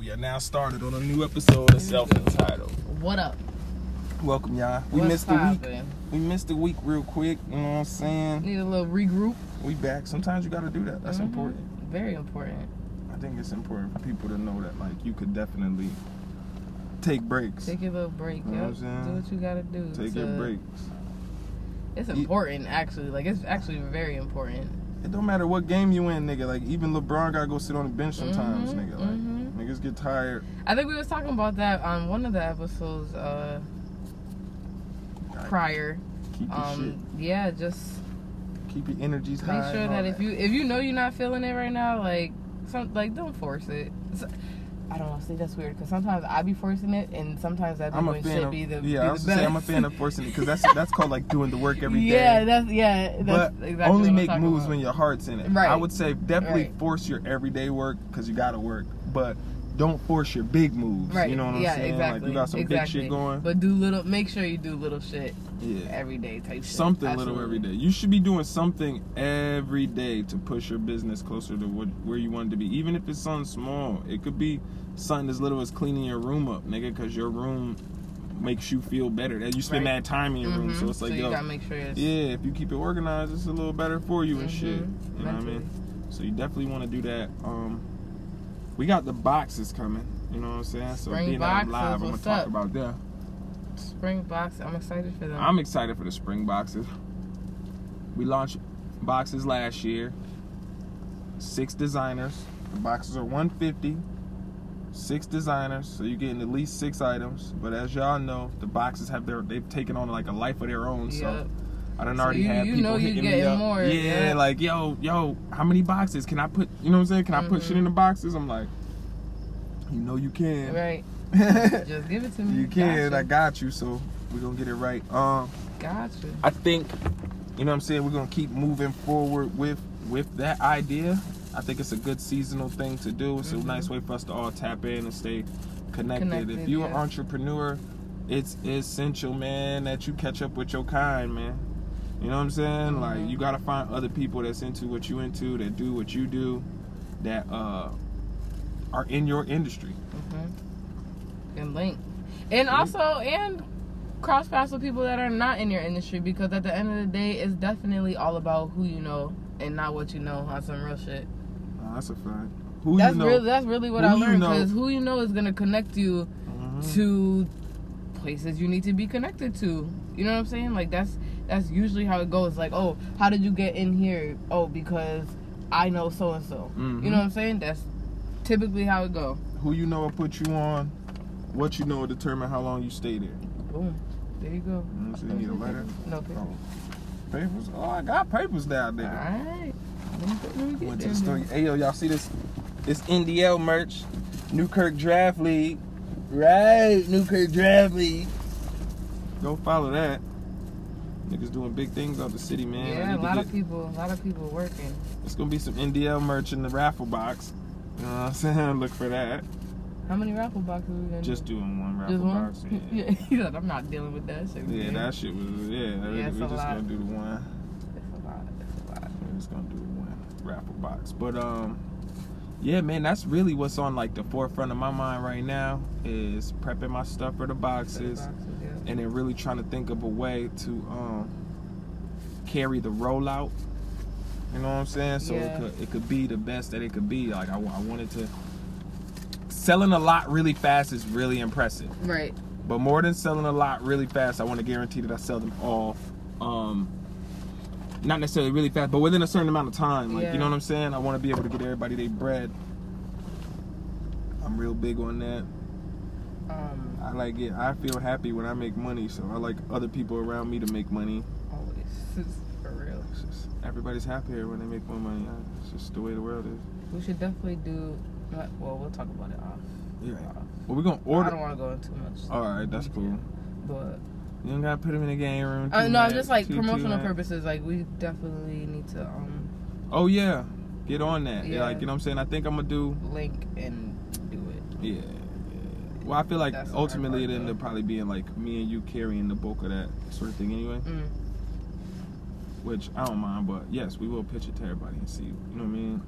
we are now started on a new episode of Self Entitled. What up? Welcome, y'all. We What's missed a week. We missed a week real quick. You know what I'm saying? Need a little regroup. We back. Sometimes you got to do that. That's Mhm. important. Very important. I think it's important for people to know that, like, you could definitely take breaks. Take your little break. You know what I'm saying? Do what you gotta do. Take to- your breaks. It's important, actually. Like it's actually very important. It don't matter what game you in, nigga. Like, even LeBron got to go sit on the bench sometimes, Mhm, nigga. Like, niggas get tired. I think we was talking about that on one of the episodes uh, prior. Keep your Um, yeah, just. Keep your energies high. make sure that if you if you know you're not feeling it right now, like some like don't force it. So- I don't know. See, that's weird because sometimes I be forcing it, and sometimes that be I'm a fan shit of be the yeah. be I the was gonna say I'm a fan of forcing it because that's that's called like doing the work every day. Yeah, that's yeah. That's but exactly only what I'm make moves about. when your heart's in it. Right. I would say definitely Right. force your everyday work because you gotta work, but don't force your big moves. Right. You know what I'm yeah, saying? Exactly. Like you got some exactly. big shit going. But do little. Make sure you do little shit yeah. every day. Type shit. Something little every day. You should be doing something every day to push your business closer to what, where you want it to be. Even if it's something small, it could be something as little as cleaning your room up, nigga, because your room makes you feel better. That you spend Right. mad time in your room, so Mhm. it's like, you yo, gotta make sure it's yeah, if you keep it organized, it's a little better for you and Mhm. shit. You know what I mean? So you definitely want to do that. Um, we got the boxes coming. You know what I'm saying? So Spring being that I'm live, I'm gonna talk up? about that. spring boxes. I'm excited for them. I'm excited for the spring boxes. We launched boxes last year. Six designers. The boxes are 150. Six designers, so you're getting at least six items. But as y'all know, the boxes have their they've taken on like a life of their own. So Yep. I done So already you- had you people know hitting me up. more, yeah, yeah. like yo, yo, how many boxes can I put? You know what I'm saying? Can I put shit Mhm. in the boxes? I'm like, you know you can. Right. Just give it to me. you can. Gotcha. I got you. So we're gonna get it right. Um. Gotcha. I think, you know what I'm saying, we're gonna keep moving forward with with that idea. I think it's a good seasonal thing to do. It's Mhm. a nice way for us to all tap in and stay connected. Connected, if you're an entrepreneur, it's essential, man, that you catch up with your kind, man. You know what I'm saying? Like Mhm. you gotta find other people that's into what you into, that do what you do, that uh are in your industry. hmm And link. And also, and cross paths with people that are not in your industry because at the end of the day, it's definitely all about who you know and not what you know on some real shit. Uh, that's a fact. Who That's you know? really that's really what I you learned know- because who you know is gonna connect you Mhm. to places you need to be connected to. You know what I'm saying? Like that's that's usually how it goes. Like, oh, how did you get in here? Oh, because I know so and so. You know what I'm saying? That's typically how it go. who you know will put you on, what you know will determine how long you stay there. Boom. There you go. Mm, so you need a letter? No paper. Oh. Papers? Oh, I got papers down there. Alright. Let me, let me get Went to there the store. Hey, yo, y'all see this? This NDL merch. Newkirk Draft League. Right, Newkirk Draft League. Go follow that. Niggas doing big things out the city, man. Yeah, a lot get- of people, a lot of people working. It's gonna be some NDL merch in the raffle box. You know what I'm saying? Look for that. How many raffle boxes we gonna Just do? doing one raffle one? box. Yeah. yeah. He said, I'm not dealing with that shit. Yeah, man. that shit was yeah. we Yeah, we a just lot. gonna do the one. It's a lot. It's a lot. We're just gonna do the one raffle box. But um, yeah, man, that's really what's on like the forefront of my mind right now is prepping my stuff for the boxes, Boxes, yeah. And then really trying to think of a way to um carry the rollout. You know what I'm saying? So Yeah. it could it could be the best that it could be. Like I, I wanted to. Selling a lot really fast is really impressive. Right. But more than selling a lot really fast, I want to guarantee that I sell them all. Um, not necessarily really fast, but within a certain amount of time. Like, Yeah. you know what I'm saying? I want to be able to get everybody their bread. I'm real big on that. Um, I like it. I feel happy when I make money, so I like other people around me to make money. always. For real. It's just, everybody's happier when they make more money. It's just the way the world is. We should definitely do. Well, we'll talk about it off. Yeah. Off. Well, we're gonna order. I don't want to go into too much. All right, that's cool. But You don't gotta put them in the game room. uh, no, I'm just like promotional purposes. Like we definitely need to um Oh yeah, get on that. Yeah. Yeah. like you know what I'm saying. I think I'm gonna do. link and do it. Yeah. Well, I feel like That's ultimately it ended up probably being like me and you carrying the bulk of that sort of thing anyway. Mm. Which I don't mind, but yes, we will pitch it to everybody and see. You know what I mean?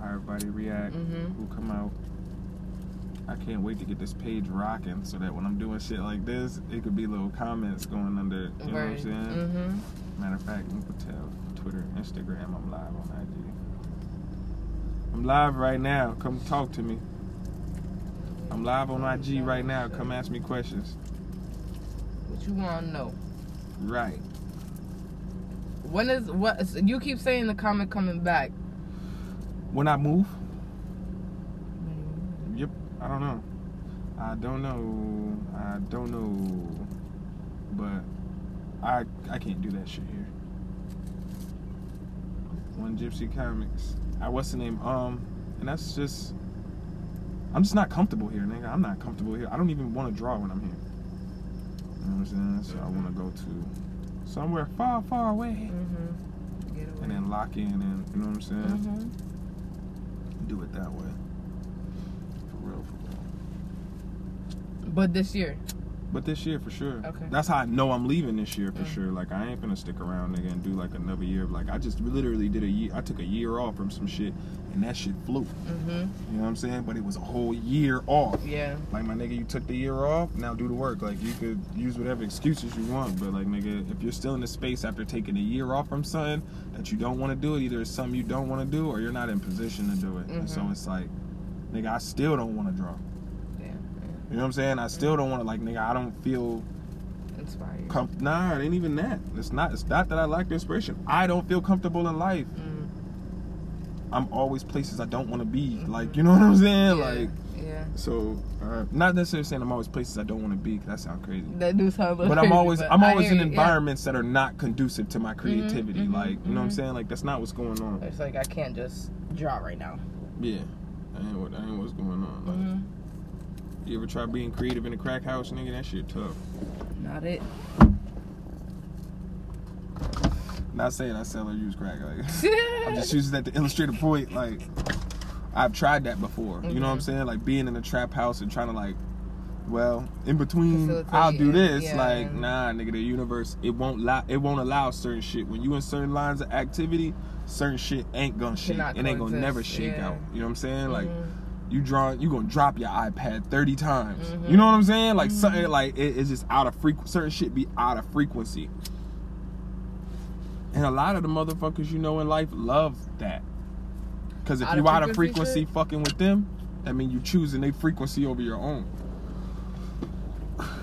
How everybody react, Mhm. who come out. I can't wait to get this page rocking so that when I'm doing shit like this, it could be little comments going under. You know what I'm saying? Mm-hmm. Matter of fact, you can tell Twitter, Instagram, I'm live on IG. I'm live right now. Come talk to me. I'm live on IG right now. Come ask me questions. What you want to know? Right. When is what? You keep saying the comment coming back. When I move, yep. I don't know. I don't know. I don't know. But I I can't do that shit here. One Gypsy Comics. I what's the name? Um, and that's just. I'm just not comfortable here, nigga. I'm not comfortable here. I don't even want to draw when I'm here. You know what I'm saying? So I want to go to somewhere far, far away, Mm-hmm. Get away. and then lock in, and you know what I'm saying? Mm-hmm. Do it that way. For real, for real. But this year. But this year for sure. Okay. That's how I know I'm leaving this year for Mm. sure. Like I ain't gonna stick around nigga and do like another year. Like I just literally did a year. I took a year off from some shit, and that shit flew. Mm-hmm. You know what I'm saying? But it was a whole year off. Yeah. Like my nigga, you took the year off. Now do the work. Like you could use whatever excuses you want, but like nigga, if you're still in the space after taking a year off from something that you don't want to do it, either it's something you don't want to do or you're not in position to do it. And so Mhm. it's like, nigga, I still don't want to draw. You know what I'm saying? I still don't want to like nigga. I don't feel. Inspired. com- nah. It ain't even that. It's not. It's not that I lack the inspiration. I don't feel comfortable in life. Mm. I'm always places I don't want to be. Like you know what I'm saying? Yeah. Like Yeah. so. Uh, not necessarily saying I'm always places I don't want to be. 'cause that sounds crazy. That do sound. But I'm always I'm always in you, yeah. environments that are not conducive to my creativity. mhm, like you know what I'm mhm. saying? Like that's not what's going on. It's like I can't just draw right now. Yeah, that ain't what that ain't what's going on. Like, Mm-hmm. You ever try being creative in a crack house, nigga? That shit tough. Not it. Not saying I sell or use crack. Like I'm just using that to illustrate a point. Like I've tried that before. You know what I'm Mhm. saying? Like being in a trap house and trying to like, well, in between, I'll do this. yeah, like nah, nigga, the universe it won't allow it won't allow certain shit. When you in certain lines of activity, certain shit ain't gonna shake. It ain't gonna never shake yeah. out. You know what I'm saying? Like Mhm. You draw, you gonna drop your iPad 30 times. Mhm. You know what I'm saying? Like Mhm. something like it, it's just out of frequency. Certain shit be out of frequency. And a lot of the motherfuckers you know in life love that. Cause if Out you of out of frequency frequency fucking with them, that mean you choosing their frequency over your own.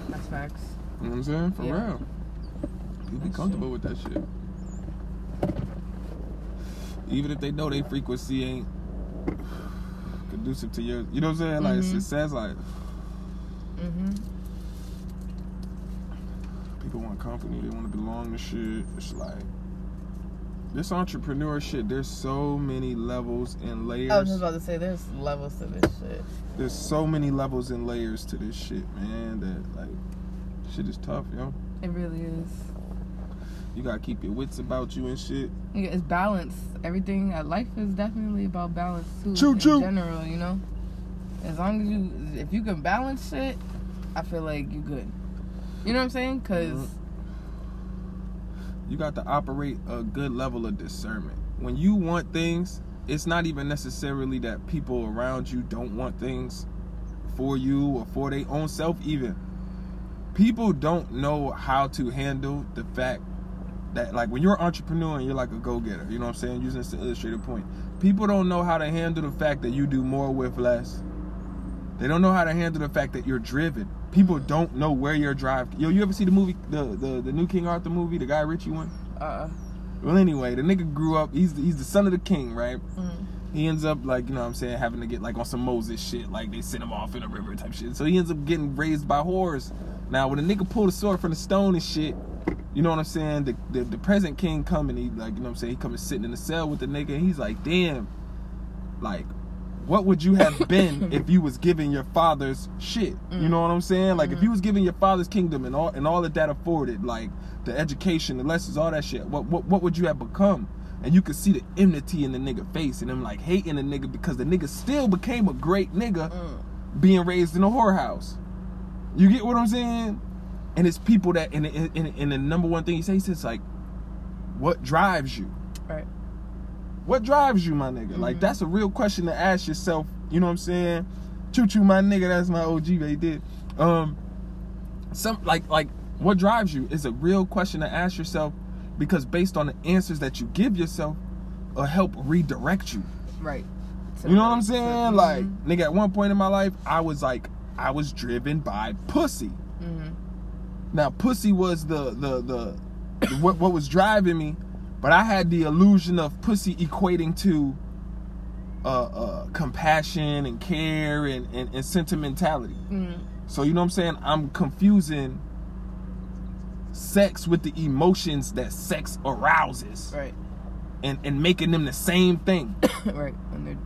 That's facts. You know what I'm saying? For Yeah. real. You be That's comfortable with that shit. Even if they know their frequency ain't conducive to yours. You know what I'm saying? Like Mhm. it says like Mm-hmm. people want company, they want to belong to shit. It's like this entrepreneur shit. There's so many levels and layers. I was just about to say there's levels to this shit. There's so many levels and layers to this shit, man. That like shit is tough, yo. It really is. You gotta keep your wits about you and shit. Yeah, It's balance. Everything. Uh, life is definitely about balance too. Choo in choo. general, you know. As long as you, if you can balance shit, I feel like you're good. You know what I'm saying? because Mhm. You got to operate a good level of discernment. When you want things, it's not even necessarily that people around you don't want things for you or for their own self even. People don't know how to handle the fact that like when you're an entrepreneur and you're like a go-getter, you know what I'm saying? Using this to illustrate a point. People don't know how to handle the fact that you do more with less. They don't know how to handle the fact that you're driven. People don't know where your drive. Yo, you ever see the movie, the the, the new King Arthur movie, the Guy Ritchie one? uh, Well, anyway, the nigga grew up. He's he's the son of the king, right? mm, He ends up like you know what I'm saying having to get like on some Moses shit, like they send him off in a river type shit. So he ends up getting raised by whores. Now when a nigga pulled a sword from the stone and shit, you know what I'm saying? The the, the present king come and he like you know what I'm saying he come and sitting in the cell with the nigga and he's like, damn, like what would you have been if you was giving your father's shit? You know what I'm saying? Like if you was giving your father's kingdom and all and all that that afforded, like the education, the lessons, all that shit, what what, what would you have become? And you could see the enmity in the nigga face and them like hating the nigga because the nigga still became a great nigga mm. being raised in a whorehouse. You get what I'm saying? And it's people that and and, and, the number one thing he says is like, what drives you? Right. What drives you, my nigga? Like Mhm. that's a real question to ask yourself. You know what I'm saying? Choo choo, my nigga. That's my OG right did Um, some like like what drives you is a real question to ask yourself because based on the answers that you give yourself, will help redirect you. Right. You know what I'm saying? Like, nigga, at one point in my life, I was like, I was driven by pussy. Now, pussy was the the the, the what what was driving me, but I had the illusion of pussy equating to uh, uh, compassion and care and, and, and sentimentality. hmm So you know what I'm saying? I'm confusing sex with the emotions that sex arouses Right. and, and making them the same thing. right. And they're,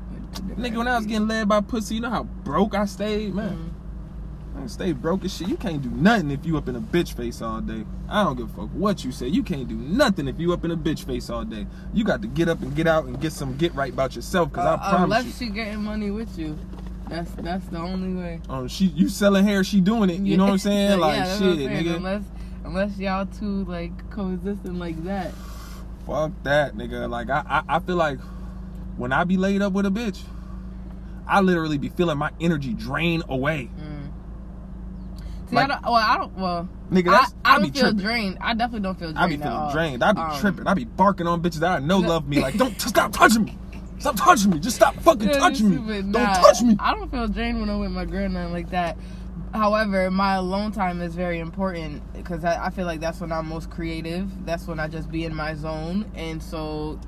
they're Nigga, when I was getting led by pussy, you know how broke I stayed, man. Mhm. I stay broke as shit. You can't do nothing if you up in a bitch face all day. I don't give a fuck what you say. You can't do nothing if you up in a bitch face all day. You got to get up and get out and get some get right about yourself. Cause Uh, I promise unless you, she getting money with you, that's that's the only way. um, she you selling hair, she doing it. You know what I'm saying? Yeah, like that's shit, saying. nigga. Unless unless y'all two like coexisting like that. Fuck that, nigga. Like I, I, I feel like when I be laid up with a bitch, I literally be feeling my energy drain away. Mm. See, Like- I don't. Well, I don't. Well, Nigga, I, that's I, don't feel tripping. drained. I definitely don't feel drained. I be feeling all. drained. I be Um, tripping. I be barking on bitches that I know love me. Like, don't stop touching me. Stop touching me. Just stop fucking Yeah, touching me. stupid. Don't touch me. I don't feel drained when I'm with my girl, nothing like that. However, my alone time is very important because I, I feel like that's when I'm most creative. That's when I just be in my zone, and so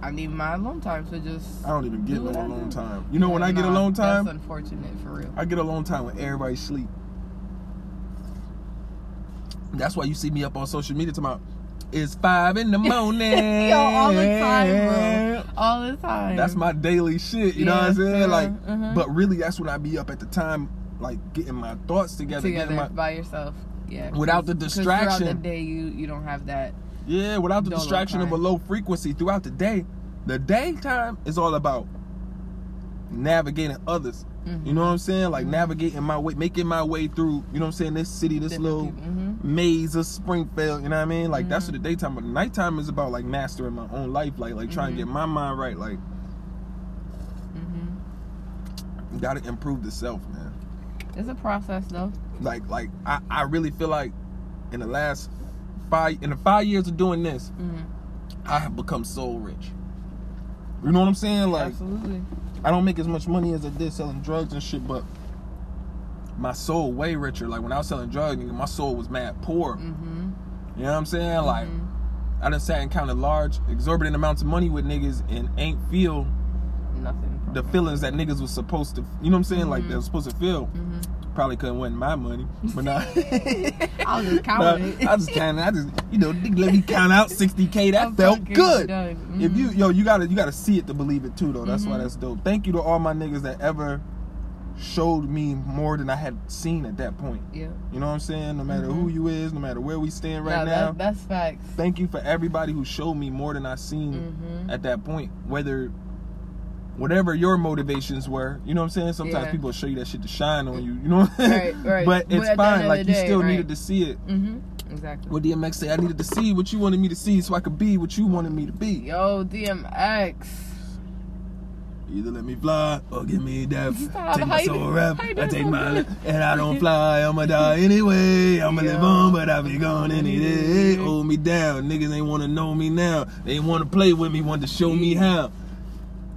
I need my alone time to just. I don't even get no alone time. You know when Yeah, I get alone time? That's unfortunate for real. I get alone time when everybody sleep. That's why you see me up on social media tomorrow. it's five in the morning. Yo, all the time, bro. All the time. That's my daily shit. You know what I'm saying? yeah, Like, uh-huh. but really, that's when I be up at the time, like getting my thoughts together. together my, by yourself. Yeah. Without the distraction. Throughout the day, you you don't have that. yeah, without the distraction of a low frequency throughout the day. The daytime is all about navigating others. You know what I'm saying? Like Mhm. navigating my way, making my way through. You know what I'm saying? This city, this little hmm maze of Springfield. You know what I mean? Like that's Mhm. what the daytime. But the nighttime is about like mastering my own life. Like like trying to get my mind right. Like hmm you got to improve the self, man. It's a process though. Like like I I really feel like in the last five in the five years of doing this, hmm I have become so rich. You know what I'm saying? Like Absolutely. I don't make as much money as I did selling drugs and shit, but my soul way richer. Like when I was selling drugs, nigga, my soul was mad poor. hmm You know what I'm saying? Like Mhm. I done sat and counted large, exorbitant amounts of money with niggas and ain't feel nothing. the feelings that niggas was supposed to. You know what I'm saying? Like Mhm. they was supposed to feel. hmm Probably couldn't win my money, but nah. I'll just count Nah, it. I just counted. I just you know let me count out 60k. That I'm felt good. If you Mhm. yo, you gotta you gotta see it to believe it too though. That's why that's dope. Thank you to all my niggas that ever showed me more than I had seen at that point. yeah. You know what I'm saying? No matter who Mhm. you is, no matter where we stand right Nah, now. That, that's facts. Thank you for everybody who showed me more than I seen hmm at that point. Whether whatever your motivations were, you know what I'm saying? Sometimes Yeah. people show you that shit to shine on you, you know? Right, right. but But it's end fine. Like you day, still right. needed to see it. Mm-hmm. Exactly. What DMX say? I needed to see what you wanted me to see so I could be what you wanted me to be. Yo, DMX. Either let me fly or give me death. Stop. Take my soul rap. I take my and I don't fly. I'ma die anyway. I'ma live on, but I'll be gone any day. Hold me down. Niggas ain't wanna know me now. They ain't wanna play with me, want to show me how.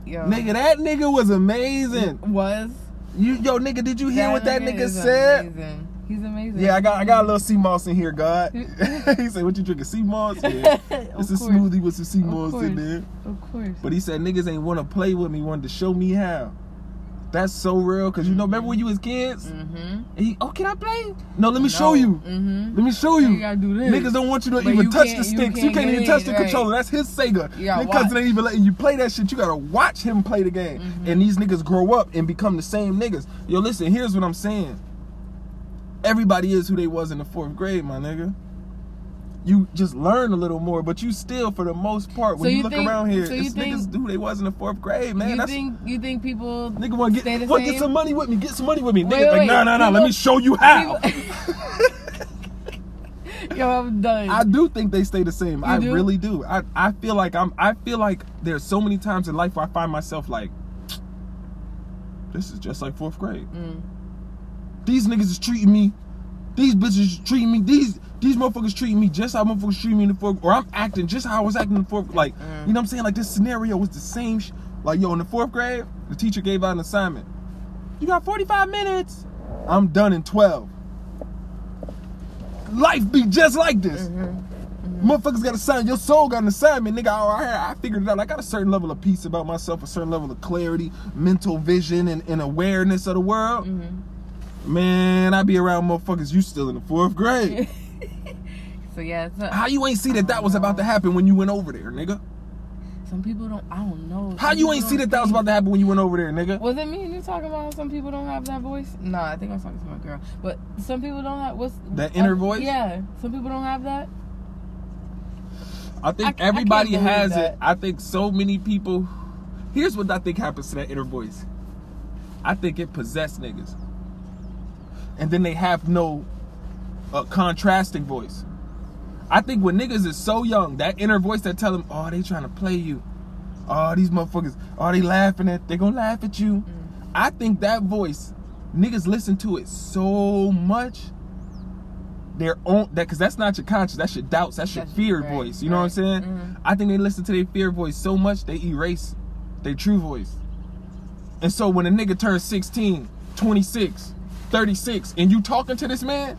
Yo. Nigga, that nigga was amazing. was. You yo nigga, did you hear what that nigga is said? Amazing. He's amazing. Yeah, I got I got a little sea moss in here, God. he said, "What you drinking? Sea moss? Yeah, Of it's a smoothie with some sea moss in course. there." Of course. But he said niggas ain't want to play with me, wanted to show me how. That's so real, cause you know, remember when you was kids? Mm-hmm. He, oh, can I play? No, let me show you. Mm-hmm. Let me show you. You gotta do this. Niggas don't want you to But even you touch the sticks. You can't can't, even in, touch the right. controller. That's his Sega. You gotta Niggas cousin ain't even letting you play that shit. You gotta watch him play the game. Mhm. And these niggas grow up and become the same niggas. Yo, listen, here's what I'm saying. Everybody is who they was in the fourth grade, my nigga. You just learn a little more, but you still, for the most part, when So you, you look think- around here, so you it's think- niggas who they was in the fourth grade, man. you think you think people nigga want to stay the get what, get some money with me. Get some money with me. Wait, Niggas like, wait, no, no, no. Let me show you how. Yo, I'm done. I do think they stay the same. I do? really do. I, I feel like I'm I feel like there's so many times in life where I find myself like This is just like fourth grade. Mm. These niggas is treating me. These bitches is treating me. These these motherfuckers treating me just how motherfuckers treat me in the fourth. Or I'm acting just how I was acting in the fourth. Like, Mm. you know what I'm saying? Like this scenario was the same. Sh- like yo, in the fourth grade, the teacher gave out an assignment. You got 45 minutes. I'm done in 12. Life be just like this. Mm-hmm. Motherfuckers got assigned. Your soul got an assignment, nigga. Oh, I, I figured it out. I got a certain level of peace about myself, a certain level of clarity, mental vision, and, and awareness of the world. Mm-hmm. Man, I be around motherfuckers. You still in the fourth grade. So yeah, it's a, How you ain't see that that was about to happen when you went over there, nigga? some people don't. I don't know. How you ain't see that that was about to happen when you went over there, nigga? Was it me and you talking about some people don't have that voice? No, I think I was talking to my girl. But some people don't have what's That inner voice? Yeah, some people don't have that. I think I- I everybody believe has that. it. I think so many people. Here's what I think happens to that inner voice. I think it possessed niggas, and then they have no uh, contrasting voice. I think when niggas is so young, that inner voice that tell them, "Oh, they trying to play you. Oh, these motherfuckers. Oh, they laughing at. They gonna laugh at you." I think that voice, niggas listen to it so much. Their own that because that's not your conscience, that's your doubts, that's your fear right, voice. You know what I'm right. saying? Mhm. I think they listen to their fear voice so much they erase their true voice. And so when a nigga turns 16, 26, 36, and you talking to this man,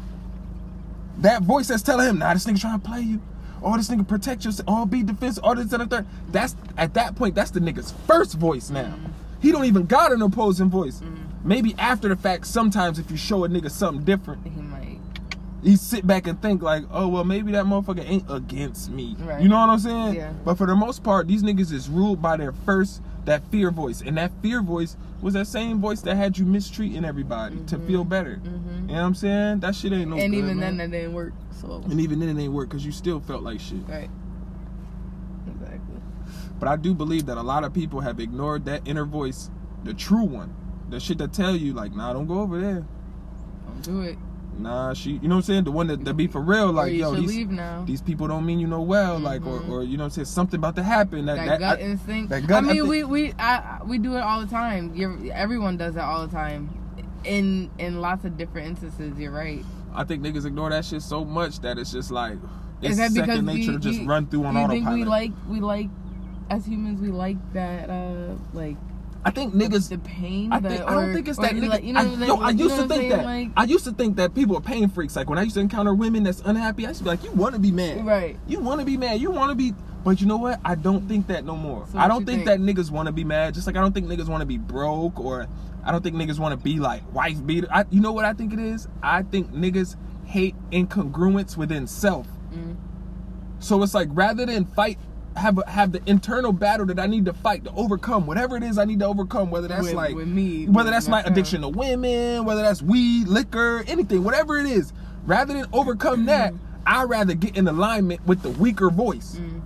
that voice that's telling him, nah, this nigga trying to play you. Oh, this nigga protect yourself. Oh, be defensive. All this and the third. That's at that point, that's the nigga's first voice now. He don't even got an opposing voice. Mm-hmm. Maybe after the fact, sometimes if you show a nigga something different, He he sit back and think like, oh well, maybe that motherfucker ain't against me. Right. You know what I'm saying? Yeah. But for the most part, these niggas is ruled by their first that fear voice, and that fear voice was that same voice that had you mistreating everybody to feel better. You know what I'm saying? That shit ain't no. Mm-hmm. and good, even man. then, that didn't work. So and even then it ain't work because you still felt like shit. right. Exactly. But I do believe that a lot of people have ignored that inner voice, the true one, the shit that tell you like, nah, don't go over there. Don't do it. Nah, she, you know what I'm saying? The one that, that be for real, like, yo, these, these people don't mean you no well, like, or, Mhm. or you know, what I'm saying something about to happen. That, that, that, gut I, instinct. that gut- I mean, we we I, we do it all the time. You're, everyone does it all the time. In in lots of different instances, you're right. I think niggas ignore that shit so much that it's just like it's Is that second nature we, to just we- run through on you autopilot. think we like we like as humans we like that uh like I think niggas. the pain. I the, think I don't or- think it's that nigga. like- you know, I, like, yo, I used to think that. Like, I used to think that people are pain freaks. Like when I used to encounter women that's unhappy, I used to be like, "You want to be mad, Right. You want to be mad. You want to be." But you know what? I don't think that no more. So I don't think, think? that niggas want to be mad. Just like I don't think niggas want to be broke, or I don't think niggas want to be like wife beater. I, you know what I think it is? I think niggas hate incongruence within self. Mm. So it's like rather than fight, have a, have the internal battle that I need to fight to overcome whatever it is I need to overcome. Whether that's With- like with me, whether that's my addiction to women, whether that's weed, liquor, anything, whatever it is. Rather than overcome that, I rather get in alignment with the weaker voice. Mm.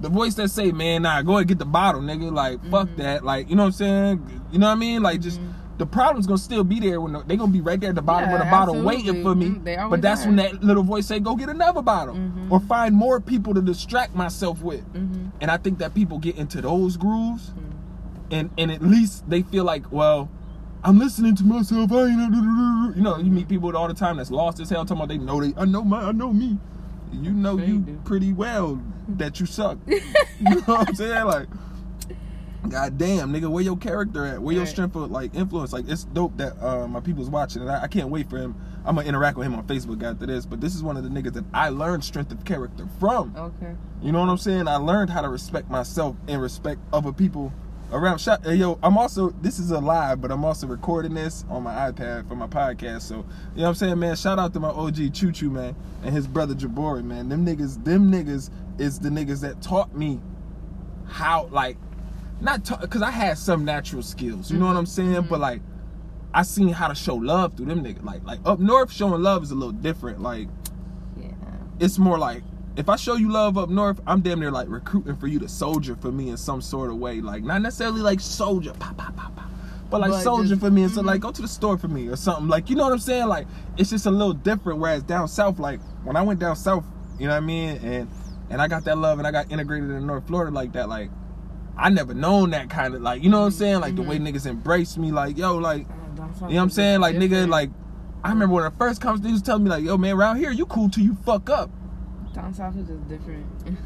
The voice that say, "Man, nah, go ahead get the bottle, nigga." Like, fuck Mm-hmm. that. Like, you know what I'm saying? You know what I mean? Like, just the problem's gonna still be there when they're gonna be right there at the bottom of the Yeah, bottle absolutely. waiting for me. Mhm, But that's are. when that little voice say, "Go get another bottle," Mhm. or find more people to distract myself with. Mhm. And I think that people get into those grooves, Mm. and and at least they feel like, well, I'm listening to myself. I ain't, you know, you meet people all the time that's lost as hell, talking about they know they, I know my, I know me. You know you you do. pretty well that you suck. you know what I'm saying? Like, god damn, nigga, where your character at? Where your Right. strength of like influence? Like, it's dope that uh, my people's watching, and I, I can't wait for him. I'm gonna interact with him on Facebook after this. But this is one of the niggas that I learned strength of character from. Okay. You know what I'm saying? I learned how to respect myself and respect other people around. Shout, hey, yo, I'm also this is a live, but I'm also recording this on my iPad for my podcast. So you know what I'm saying, man. Shout out to my OG Choo Choo man and his brother Jabori, man. Them niggas, them niggas is the niggas that taught me how like not because I had some natural skills. You know what I'm saying? But like. I seen how to show love through them niggas. Like, like up north, showing love is a little different. Like, Yeah. it's more like if I show you love up north, I'm damn near like recruiting for you to soldier for me in some sort of way. Like not necessarily like soldier, pop, pop, pop, pop. But like soldier just- for me and so mhm. like go to the store for me or something. Like you know what I'm saying? Like it's just a little different. Whereas down south, like when I went down south, you know what I mean? And and I got that love and I got integrated in North Florida like that, like I never known that kind of like, you know what I'm saying? Like the way Mhm. niggas embrace me, like, yo, like, you know what I'm saying? Like, nigga, like, I remember when the first conversation was telling me, like, yo, man, around here, you cool till you fuck up. down south is just different.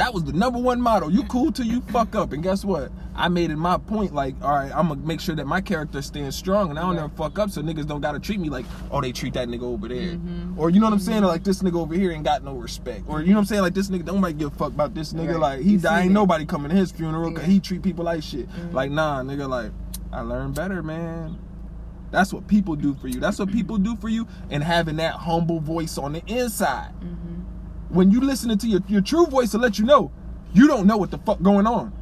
That was the number one motto. You cool till you fuck up. And guess what? I made it my point, like, all right, I'm gonna make sure that my character stands strong and I don't Right. ever fuck up so niggas don't gotta treat me like, oh, they treat that nigga over there. Mhm. Or you know what I'm saying? Or like this nigga over here ain't got no respect. Or you know what I'm saying? Like this nigga don't nobody give a fuck about this nigga. Right. Like he died, ain't nobody coming to his funeral cause Yeah. he treat people like shit. Mhm. Like nah, nigga, like I learned better, man. That's what people do for you. That's what people do for you, and having that humble voice on the inside. hmm When you listening to your, your true voice to let you know, you don't know what the fuck going on.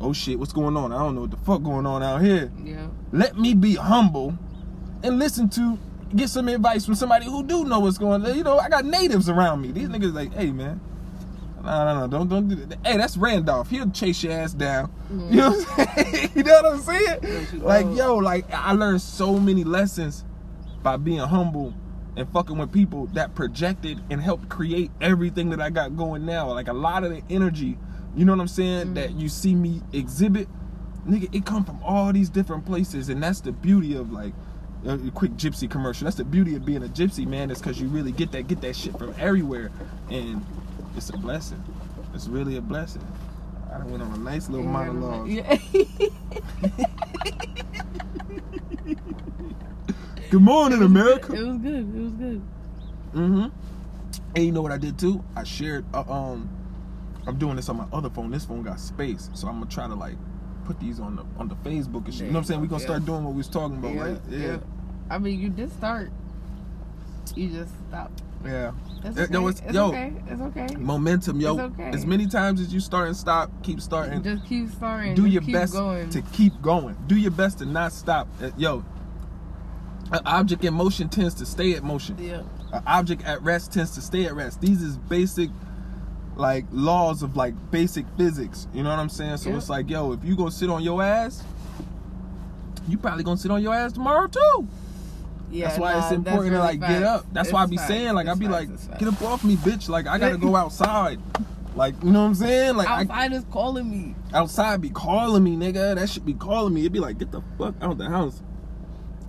Oh shit, what's going on? I don't know what the fuck going on out here. Yeah. Let me be humble and listen to get some advice from somebody who do know what's going on. You know, I got natives around me. These niggas like, hey man. No, no, no, don't don't do that. Hey, that's Randolph. He'll chase your ass down. You know what I'm saying? you know what I'm saying? Like, yo, like I learned so many lessons by being humble and fucking with people that projected and helped create everything that I got going now. Like a lot of the energy, you know what I'm saying, Mhm. that you see me exhibit, nigga, it come from all these different places, and that's the beauty of like a quick gypsy commercial. That's the beauty of being a gypsy, man. Is because you really get that get that shit from everywhere, and it's a blessing. It's really a blessing. I done went on a nice little monologue. Yeah. Good morning, America. It was good. It was good. Mm-hmm. And you know what I did too? I shared. Uh, um, I'm doing this on my other phone. This phone got space, so I'm gonna try to like put these on the on the Facebook and shit. You know what I'm saying? We gonna Yeah. start doing what we was talking about. Yeah, like, yeah, yeah. I mean, you did start. You just stopped. yeah. It's okay. no, it's- it's yo. okay. It's okay. Momentum, yo. It's okay. As many times as you start and stop, keep starting. Just keep starting. do just your keep best going. to keep going. Do your best to not stop. Uh, Yo, an object in motion tends to stay at motion. Yeah. An object at rest tends to stay at rest. These is basic, like laws of like basic physics. You know what I'm saying? So Yeah. it's like, yo, if you gonna sit on your ass, you probably gonna sit on your ass tomorrow too. Yeah. that's why nah, it's important to really like get up. That's why I be facts. saying like I It's be facts. like, get up off me, bitch. Like I gotta go outside. Like you know what I'm saying? Like I, Outside is calling me. outside be calling me, nigga. That should be calling me. It'd be like, get the fuck out of the house.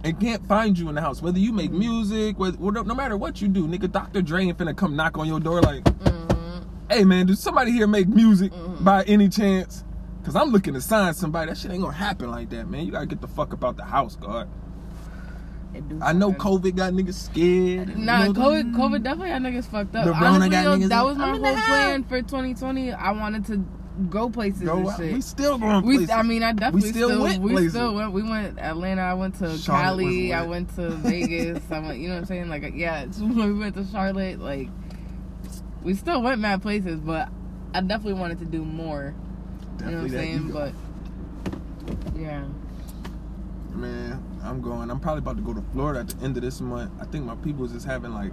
And can't find you in the house. Whether you make music, whether, no matter what you do, nigga. Dr. Dre ain't finna come knock on your door like, Mm-hmm. hey man, does somebody here make music Mhm. by any chance? Cause I'm looking to sign somebody. That shit ain't gonna happen like that, man. You gotta get the fuck about the house, God. I know COVID got niggas scared. Nah, you know, COVID, COVID definitely had niggas fucked up. Honestly, got yo, that was my I'm in the whole plan for 2020. I wanted to go places Go and out. shit. We still going We, places. I mean, I definitely still still, went we places. still went. We went Atlanta. I went to Charlotte Cali. I went to Vegas. I went. You know what I'm saying? Like, yeah, it's- we went to Charlotte. Like, we still went mad places, but I definitely wanted to do more. You know what I'm saying? But yeah, Man, I'm going. I'm probably about to go to Florida at the end of this month. I think my people is just having like,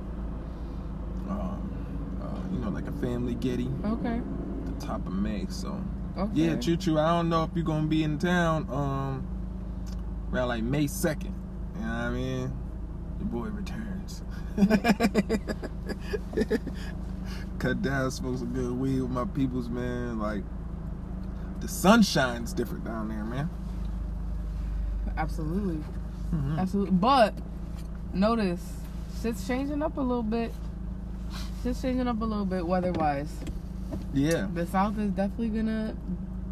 um, uh, you know, like a family getty okay, top of May. So okay. yeah, true, true. I don't know if you're gonna be in town um around like May second. You know what I mean? The boy returns. Cut down, smoke some good weed with my peoples, man. Like the sunshine's different down there, man. Absolutely, Mhm. absolutely. But notice, shit's changing up a little bit. Shit's changing up a little bit weather-wise. Yeah. The South is definitely gonna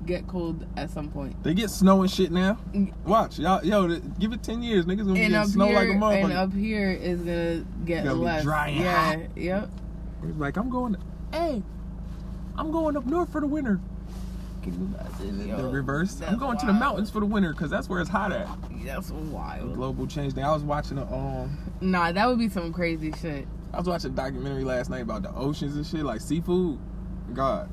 get cold at some point. They get snow and shit now. Mm. Watch, y'all, yo, give it ten years, niggas gonna be And getting up snow here, like a and up here is gonna get less. dry and yeah, hot. yep. He's like, I'm going. Hey, I'm going up north for the winter. The reverse. I'm going to the mountains for the winter because that's where it's hot at. That's wild. Global change thing. I was watching a um, Nah, that would be some crazy shit. I was watching a documentary last night about the oceans and shit, like seafood. God,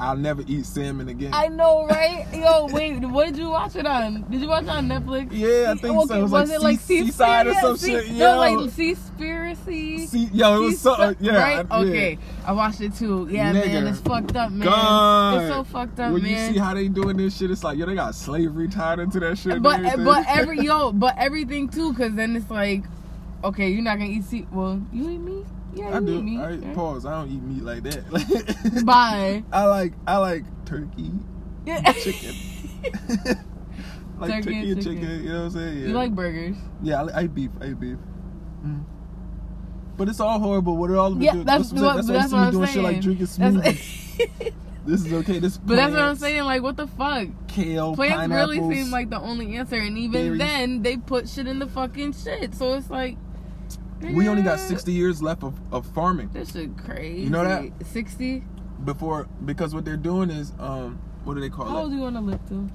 I'll never eat salmon again. I know, right? Yo, wait, what did you watch it on? Did you watch it on Netflix? Yeah, I think so. Was it was like Sea- Seaside or some Sea- shit, No, like Seaspiracy. See, yo, it was so uh, yeah, right? I- yeah. Okay, I watched it too. Yeah, man, it's fucked up, man. God. It's so fucked up, when man. you see how they doing this shit, it's like yo, they got slavery tied into that shit. but but every yo, but everything too, cause then it's like, okay, you're not gonna eat sea. Well, you eat meat. Yeah, I do. meat. I right? pause. I don't eat meat like that. Bye. I like I like turkey, Yeah. chicken. like Turkey turkey and chicken. chicken. You know what I'm saying? Yeah. You like burgers? Yeah, I, I eat beef. I eat beef. Mm. But it's all horrible. What are all of Yeah, doing? that's what, what, that's you that's what I'm doing saying. shit like drinking smoothies. this is okay. This but that's what I'm saying. Like, what the fuck? Kale, Plants really seem like the only answer, and even berries. then, they put shit in the fucking shit. So it's like, we only got 60 years left of, of farming This shit crazy. You know that? Sixty. before because what they're doing is um what do they call it? How old do you want to live to?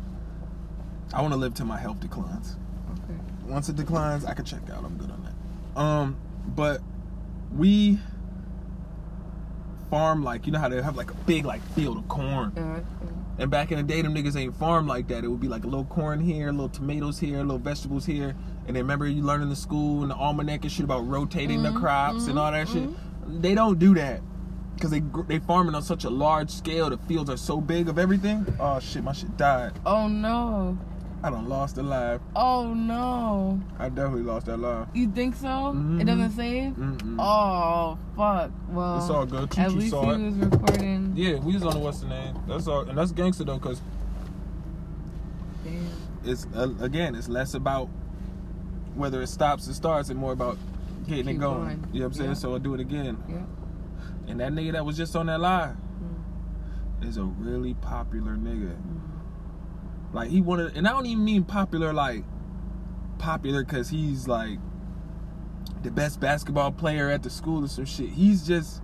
I want to live till my health declines. Okay. Once it declines, I can check out. I'm good on that. Um, but we farm like you know how they have like a big like field of corn. Uh, And back in the day, them niggas ain't farm like that. It would be like a little corn here, a little tomatoes here, a little vegetables here. And then remember you learn in the school and the almanac and shit about rotating the Mhm, crops and all that shit. They don't do that because they they farming on such a large scale. The fields are so big of everything. Oh shit, my shit died. oh no. I done lost a life. Oh no. I definitely lost that life. You think so? Mhm. It doesn't save? Mm-mm. Oh fuck. Well, it's all good. at least saw he it. was recording. Yeah, we was on the Western name. That's all, and that's gangster though, cause Damn. it's uh, again, it's less about whether it stops or starts, and more about getting Keep it going. going. You know what I'm saying? Yeah. So I'll do it again. Yeah. And that nigga that was just on that live Mm. is a really popular nigga. Mm. Like he wanted, and I don't even mean popular like popular because he's like the best basketball player at the school or some shit. He's just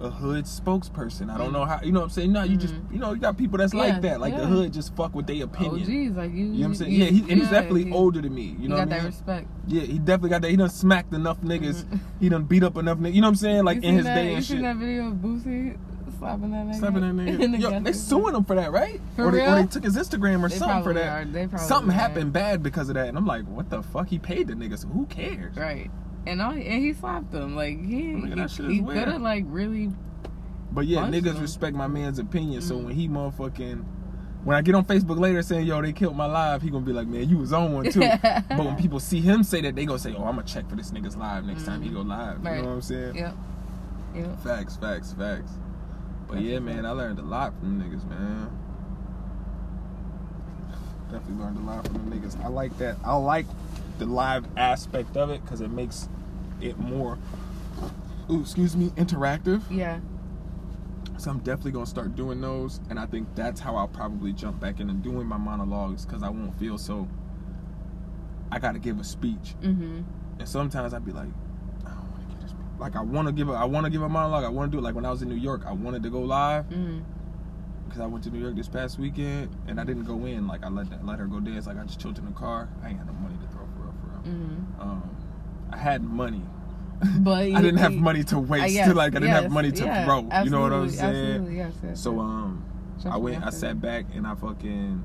a hood spokesperson. I don't Mm. know how. You know what I'm saying? No, you just Mhm. you know you got people that's Yeah, like that. Like the hood just fuck with their opinion. Oh opinion. geez, like you. You know what I'm saying? you- yeah, he, and he's definitely he- older than me. You You know got what I that mean? respect. Yeah, he definitely got that. He done smacked enough niggas. Mhm. He done beat up enough niggas. You know what I'm saying? Like You in seen his that, day you and seen shit. that video of Boosie slapping that nigga? Slapping that in the nigga. Yo, they suing him for that, right? For or, they, or they took his Instagram or They something for that. are. They probably Something are. happened bad because of that, and I'm like, what the fuck? He paid the niggas. so who cares? Right. And all, and he slapped him. Like he Look at that shit he, he could have like really But yeah, niggas him. respect my man's opinion. So Mhm. when he motherfucking, when I get on Facebook later saying, yo, they killed my live, he gonna be like, man, you was on one too. but when people see him say that, they gonna say, oh, I'm gonna check for this nigga's live next time he go live. You know what I'm saying? Yep. Yep. Facts, facts, facts. But That's yeah, man. I learned a lot from niggas, man. Definitely learned a lot from them niggas. I like that. I like the live aspect of it because it makes it more, ooh, excuse me, interactive. Yeah. So I'm definitely gonna start doing those, and I think that's how I'll probably jump back into doing my monologues because I won't feel so. I gotta give a speech, Mhm. and sometimes I'd be like, I don't want to give this. Like I want to give a, I want to give a monologue. I want to do it. Like when I was in New York, I wanted to go live because I went to New York this past weekend, and I didn't go in. Like I let that, let her go dance. Like I just chilled in the car. I ain't had no money to throw for real, for real. Mhm. I had money. But I didn't have money to waste. to like I didn't yes, have money to yeah, throw. You know what I'm saying? Yes. yes So um, I went, I sat back and I fucking,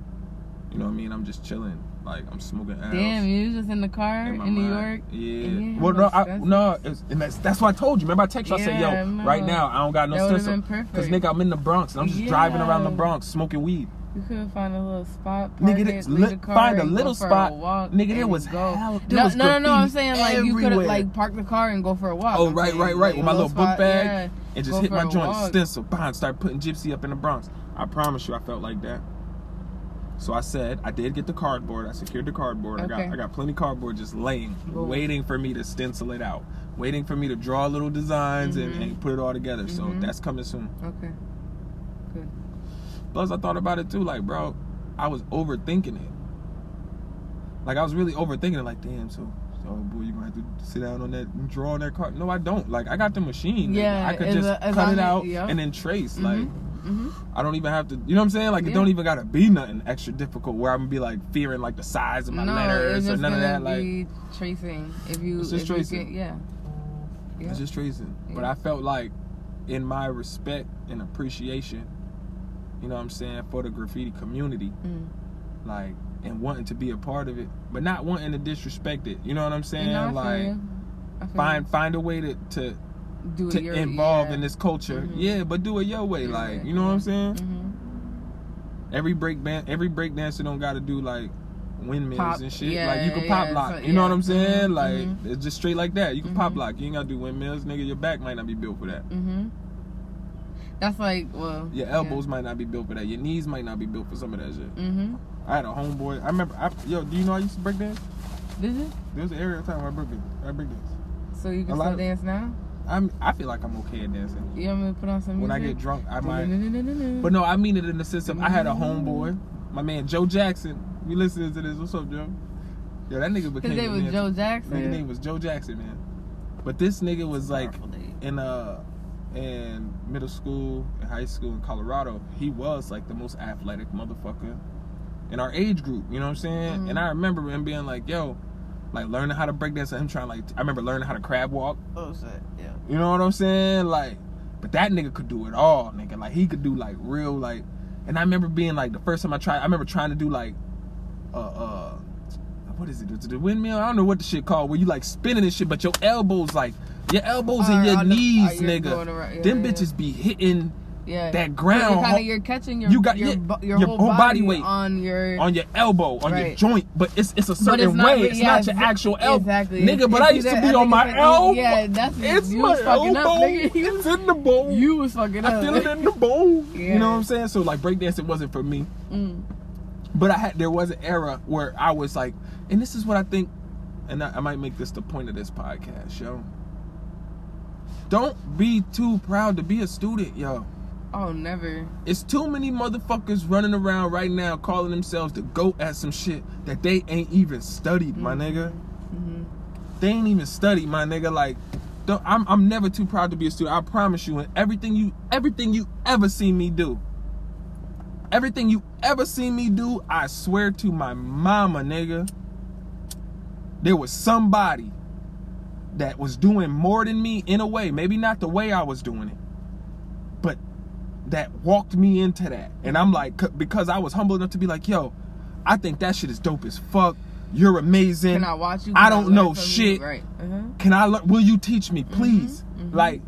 you know what I mean? I'm just chilling. Like I'm smoking Damn, you was just in the car in in, New. York. Yeah. well, no, I, no, it's, and that's that's why I told you. Remember I texted you. I said, yo, right now I don't got no That would've sense. been perfect. Cause nigga, I'm in the Bronx and I'm just driving around the Bronx smoking weed. You couldn't find a little spot. Park Nigga, it, it's leave the car, find a little spot. walk, Nigga, there was go. hell. There No, was no, no, no. I'm saying like you could everywhere. like park the car and go for a walk. Oh, I'm right, saying, right, right. With my a little book bag. yeah. and just hit my joint walk. stencil, bang, start putting gypsy up in the Bronx. I promise you, I felt like that. So I said, I did get the cardboard. I secured the cardboard. Okay. I got, I got plenty of cardboard just laying, waiting for me to stencil it out, waiting for me to draw little designs and, Mhm. and put it all together. So Mhm. that's coming soon. Okay. Good. Plus, I thought about it too. Like, bro, I was overthinking it. Like, I was really overthinking it. Like, damn, so, so boy, you're gonna have to sit down on that and draw on that card? No, I don't. Like, I got the machine. Yeah, I could just a- cut it out yeah. and then trace. Like, Mm-hmm. I don't even have to. You know what I'm saying? Like, it don't even gotta be nothing extra difficult where I'm gonna be like fearing like the size of my no, letters or none of that. Like, tracing. If you, It's just tracing. Get, yeah. Yeah. It's just tracing. But I felt like in my respect and appreciation, you know what I'm saying, for the graffiti community, Mm. like and wanting to be a part of it, but not wanting to disrespect it. You know what I'm saying? No, I feel like you. I feel find you. find a way to to, do to your, involve yeah. in this culture. Mhm. Yeah, but do it your way. Your like, you know what I'm saying? Mhm. Every break band every break dancer don't gotta do like windmills Pop, and shit. yeah, like you can yeah, pop lock. so- you know yeah. what I'm saying? Mhm, Like it's just straight like that. You can pop Mhm. lock. You ain't gotta do windmills, nigga. Your back might not be built for that. Mhm. That's like well. Your elbows might not be built for that. Your knees might not be built for some of that shit. Mm-hmm. I had a homeboy. I remember. I, yo, do you know I used to break dance? Did you? There was an area of time where I break dance. I break dance. So you can still of- dance now? I'm. I feel like I'm okay at dancing. You want me to put on some Music? When? I get drunk, I might. But no, I mean it in the sense of I had a homeboy, my man Joe Jackson. You listening to this? What's up, Joe? Yeah, that nigga became. His name was. Joe Nigga Jackson. name was Joe Jackson, man. But this nigga was like in uh in middle school and high school in Colorado. He was like the most athletic motherfucker in our age group. You know what I'm saying? Mhm. And I remember him being like, "Yo." Like learning how to break dance and him trying like I remember learning how to crab walk. Oh shit, yeah. You know what I'm saying? Like, but that nigga could do it all, nigga. Like he could do like real like, and I remember being like the first time I tried. I remember trying to do like, uh, uh, what is it? The windmill? I don't know what the shit called. Where you like spinning this shit, but your elbows like your elbows and your the- knees, oh, nigga. around- yeah, Them yeah. bitches be hitting Yeah. that ground. You're, ho- you're catching your You got- your, yeah, your, your whole, whole body body, weight on your on your elbow, on your joint, but it's it's a certain it's not way. it's yeah, not your actual elbow, Exactly. nigga. But I used to be on my like- elbow. Yeah, that's It's you my was fucking elbow. up, nigga. It's in the bone. you was fucking I feel it in the bone. You know what I'm saying? So like breakdancing wasn't for me. Mm. But I had there was an era where I was like, and this is what I think, and I, I might make this the point of this podcast, yo. Don't be too proud to be a student, yo. Oh, never. It's too many motherfuckers running around right now calling themselves the goat at some shit that they ain't even studied, my nigga. hmm They ain't even studied, my nigga. Like, don't, I'm I'm never too proud to be a student. I promise you. And everything you everything you ever seen me do, everything you ever seen me do, I swear to my mama, nigga. There was somebody that was doing more than me in a way. Maybe not the way I was doing it, but that walked me into that. And I'm like, because I was humble enough to be like, yo, I think that shit is dope as fuck. You're amazing. Can I watch you? I don't learn know you? shit. Right. Uh-huh. Can I learn? Will you teach me, please? mhm. Like,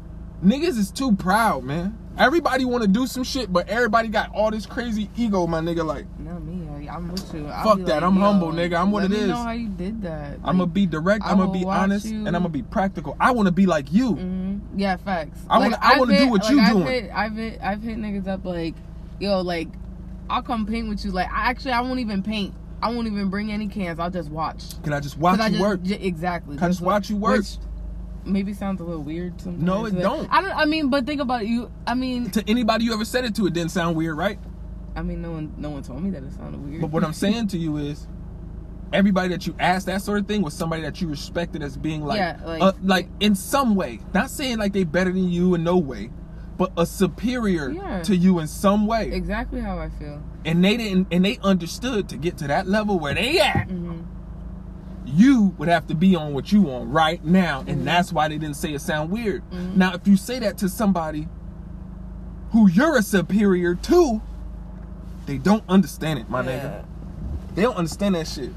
niggas is too proud, man. Everybody want to do some shit, but everybody got all this crazy ego, my nigga. Like, Not me. I- I'm with you. I'll Fuck that. like, I'm humble, nigga. I'm what it is. know how you did that. I'm gonna be direct. I'm gonna be honest, you. and I'm gonna be practical. I want to be like you. Mhm. Yeah, facts. I wanna- I wanna do what you like, doing. I've hit, I've hit, I've hit niggas up like, yo, like, I'll come paint with you. Like, I actually, I won't even paint. I won't even bring any cans. I'll just watch. Can I just watch 'Cause I you just, work? j- exactly. Can I just watch you work? Which maybe sounds a little weird sometimes. No, it but don't. I don't. I mean, but think about it. you. I mean, to anybody you ever said it to, it didn't sound weird, right? I mean, no one, no one told me that it sounded weird. But what I'm saying to you is, everybody that you asked that sort of thing was somebody that you respected as being like, Yeah, like- uh, like in some way. Not saying like they better than you in no way, but a superior Yeah. to you in some way. exactly how I feel. And they didn't, and they understood to get to that level where they at. hmm You would have to be on what you on right now, and Mhm. that's why they didn't say it sound weird. Mhm. Now, if you say that to somebody who you're a superior to, they don't understand it, my nigga. They don't understand that shit.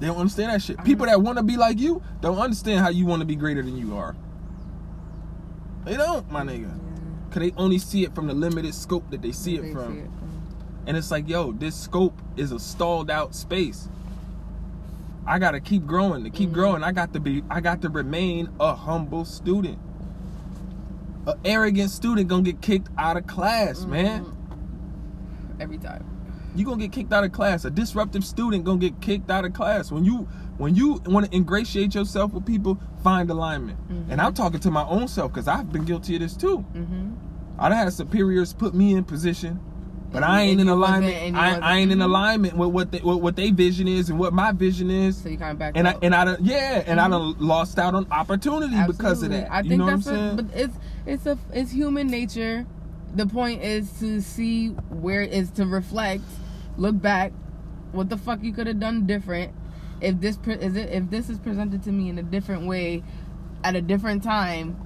They don't understand that shit. People that want to be like you don't understand how you want to be greater than you are. They don't, my nigga. Cause they only see it from the limited scope that they see it They from. see it. And it's like, yo, this scope is a stalled out space. I gotta keep growing. To keep Mhm. growing, I got to be I got to remain a humble student. A arrogant student gonna get kicked out of class, man. Mhm. Every time. you gonna get kicked out of class. A disruptive student gonna get kicked out of class. When you when you want to ingratiate yourself with people, find alignment. Mhm. And I'm talking to my own self because I've been guilty of this too. Mm-hmm. I done had superiors put me in position, but I ain't in alignment. I, I ain't in alignment with what they, what, what they vision is and what my vision is. So you kind of back And I out. and I done, yeah, and I done mm-hmm. lost out on opportunity because of Absolutely. that. I you think know that's what I'm saying? a, but it's it's a it's human nature. The point is to see where is to reflect, look back, what the fuck you could have done different. If this pre- is it if this is presented to me in a different way, at a different time,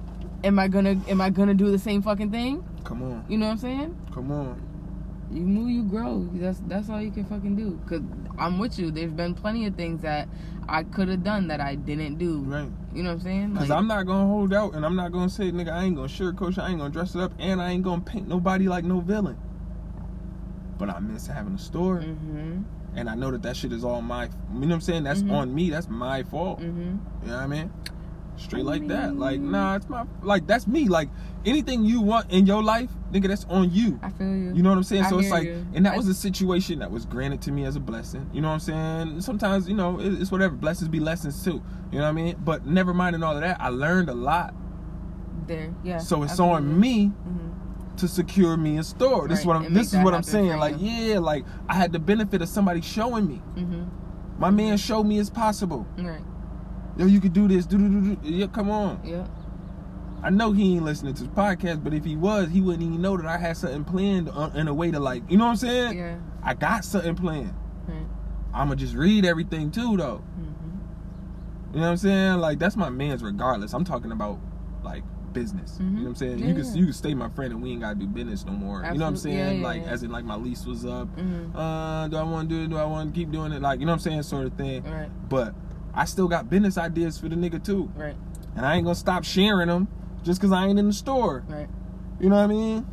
am I gonna am I gonna do the same fucking thing? come on, You know what I'm saying? come on. You move, you grow. That's that's all you can fucking do. Cause I'm with you. There's been plenty of things that I could have done that I didn't do. Right. You know what I'm saying? Cause Like- I'm not gonna hold out, and I'm not gonna say, nigga, I ain't gonna sugarcoat. I ain't gonna dress it up, and I ain't gonna paint nobody like no villain. But I miss having a store, Mhm. and I know that that shit is all my. You know what I'm saying? That's Mhm. on me. That's my fault. Mhm. You know what I mean? Straight like that. Like, nah, it's my like that's me. Like anything you want in your life, nigga, that's on you. I feel you. You know what I'm saying? I so it's like, you. and that I- was a situation that was granted to me as a blessing. You know what I'm saying? Sometimes, you know, it- it's whatever. Blessings be lessons too. You know what I mean? But never mind and all of that, I learned a lot. there. Yeah. So it's absolutely. on me Mhm. to secure me a store. This is what I'm. This is what I'm saying. Like, yeah, like I had the benefit of somebody showing me. Mhm. My man showed me it's possible. Right. Yo, you could do this. Do do do. do. Yeah, come on. Yeah. I know he ain't listening to the podcast, but if he was, he wouldn't even know that I had something planned in a way to like, you know what I'm saying? Yeah. I got something planned. Right. I'ma just read everything too, though. Mhm. You know what I'm saying? Like that's my man's regardless. I'm talking about like business. You know what I'm Mhm. saying? Yeah, you can you can stay my friend and we ain't gotta do business no more. You know what I'm Absolutely. Yeah, saying? yeah, like as in like my lease was up. Mhm. Uh, do I want to do it? Do I want to keep doing it? Like you know what I'm saying, sort of thing. Right. But I still got business ideas for the nigga too, Right. and I ain't gonna stop sharing them just cause I ain't in the store. Right. You know what I mean?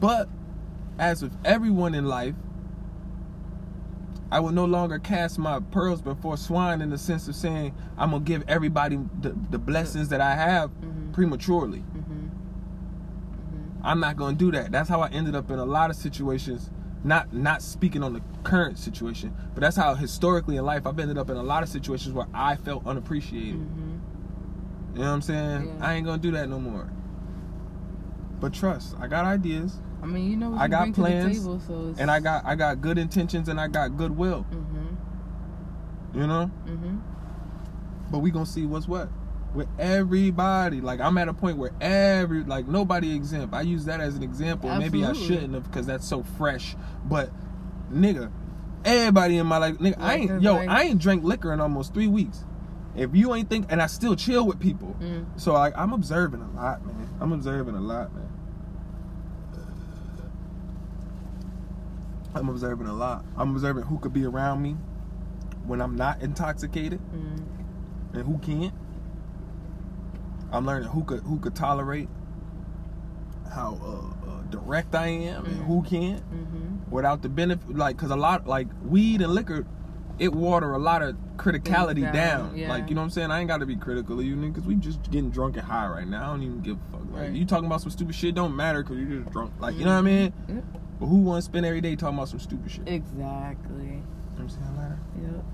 But as with everyone in life, I will no longer cast my pearls before swine in the sense of saying I'm gonna give everybody the, the blessings that I have Mhm. prematurely. Mhm. I'm not gonna do that. That's how I ended up in a lot of situations. Not not speaking on the current situation, but that's how historically in life I've ended up in a lot of situations where I felt unappreciated. Mhm. You know what I'm saying? Yeah. I ain't gonna do that no more. But trust, I got ideas. I mean, you know what I you got plans, table, so and I got I got good intentions and I got goodwill. Mhm. You know, Mhm. but we gonna see what's what with everybody. Like I'm at a point where every like nobody exempt. I use that as an example. Maybe I shouldn't have because that's so fresh. But nigga, everybody in my life, nigga, I ain't yo, like- I ain't drank liquor in almost three weeks. If you ain't think, and I still chill with people. Mm. So like I'm observing a lot, man. I'm observing a lot, man. I'm observing a lot. I'm observing who could be around me when I'm not intoxicated Mm. and who can't. I'm learning who could who could tolerate how uh, uh, direct I am and who can't Mhm. without the benefit. Like, cause a lot like weed and liquor, it water a lot of criticality down. down, yeah. Like, you know what I'm saying? I ain't got to be critical of you niggas. We just getting drunk and high right now. I don't even give a fuck. Like, Right. you talking about some stupid shit don't matter because you just drunk. Like, you know what I mean? Yep. But who wants to spend every day talking about some stupid shit? You Exactly. know what I'm saying? Like, Yep.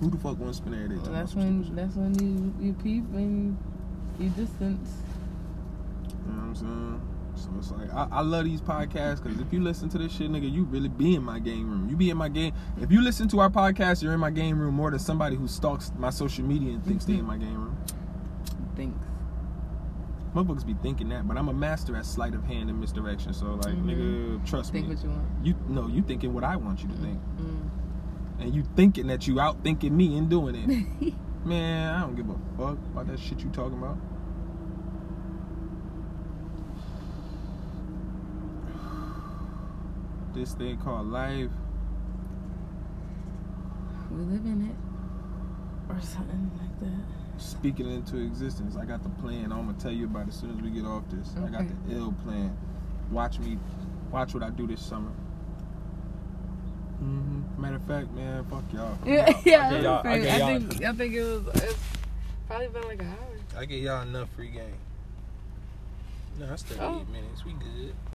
who the fuck wants to spend every day talking that's about some when stupid shit? that's when you you peep and you distance. You know what I'm saying? So it's like I, I love these podcasts because if you listen to this shit, nigga, you really be in my game room. You be in my game. If you listen to our podcast, you're in my game room more than somebody who stalks my social media and thinks they in my game room. Thinks. Motherfuckers be thinking that, but I'm a master at sleight of hand and misdirection. So like, Mhm. nigga, trust Think me. what you want. You no, you thinking what I want you to think, Mm. and you thinking that you out thinking me and doing it. Man, I don't give a fuck about that shit you talking about. This thing called life. we live in it, or something like that. Speaking into existence. I got the plan. I'm gonna tell you about it as soon as we get off this. I got the ill plan. Watch me. Watch what I do this summer. Hmm Matter of fact, man, fuck y'all. Yeah, I yeah. get I, y'all- I saying, I y'all- think I think it was. It's probably been like an hour. I get y'all enough free game. No, I still Oh. eight minutes. We good.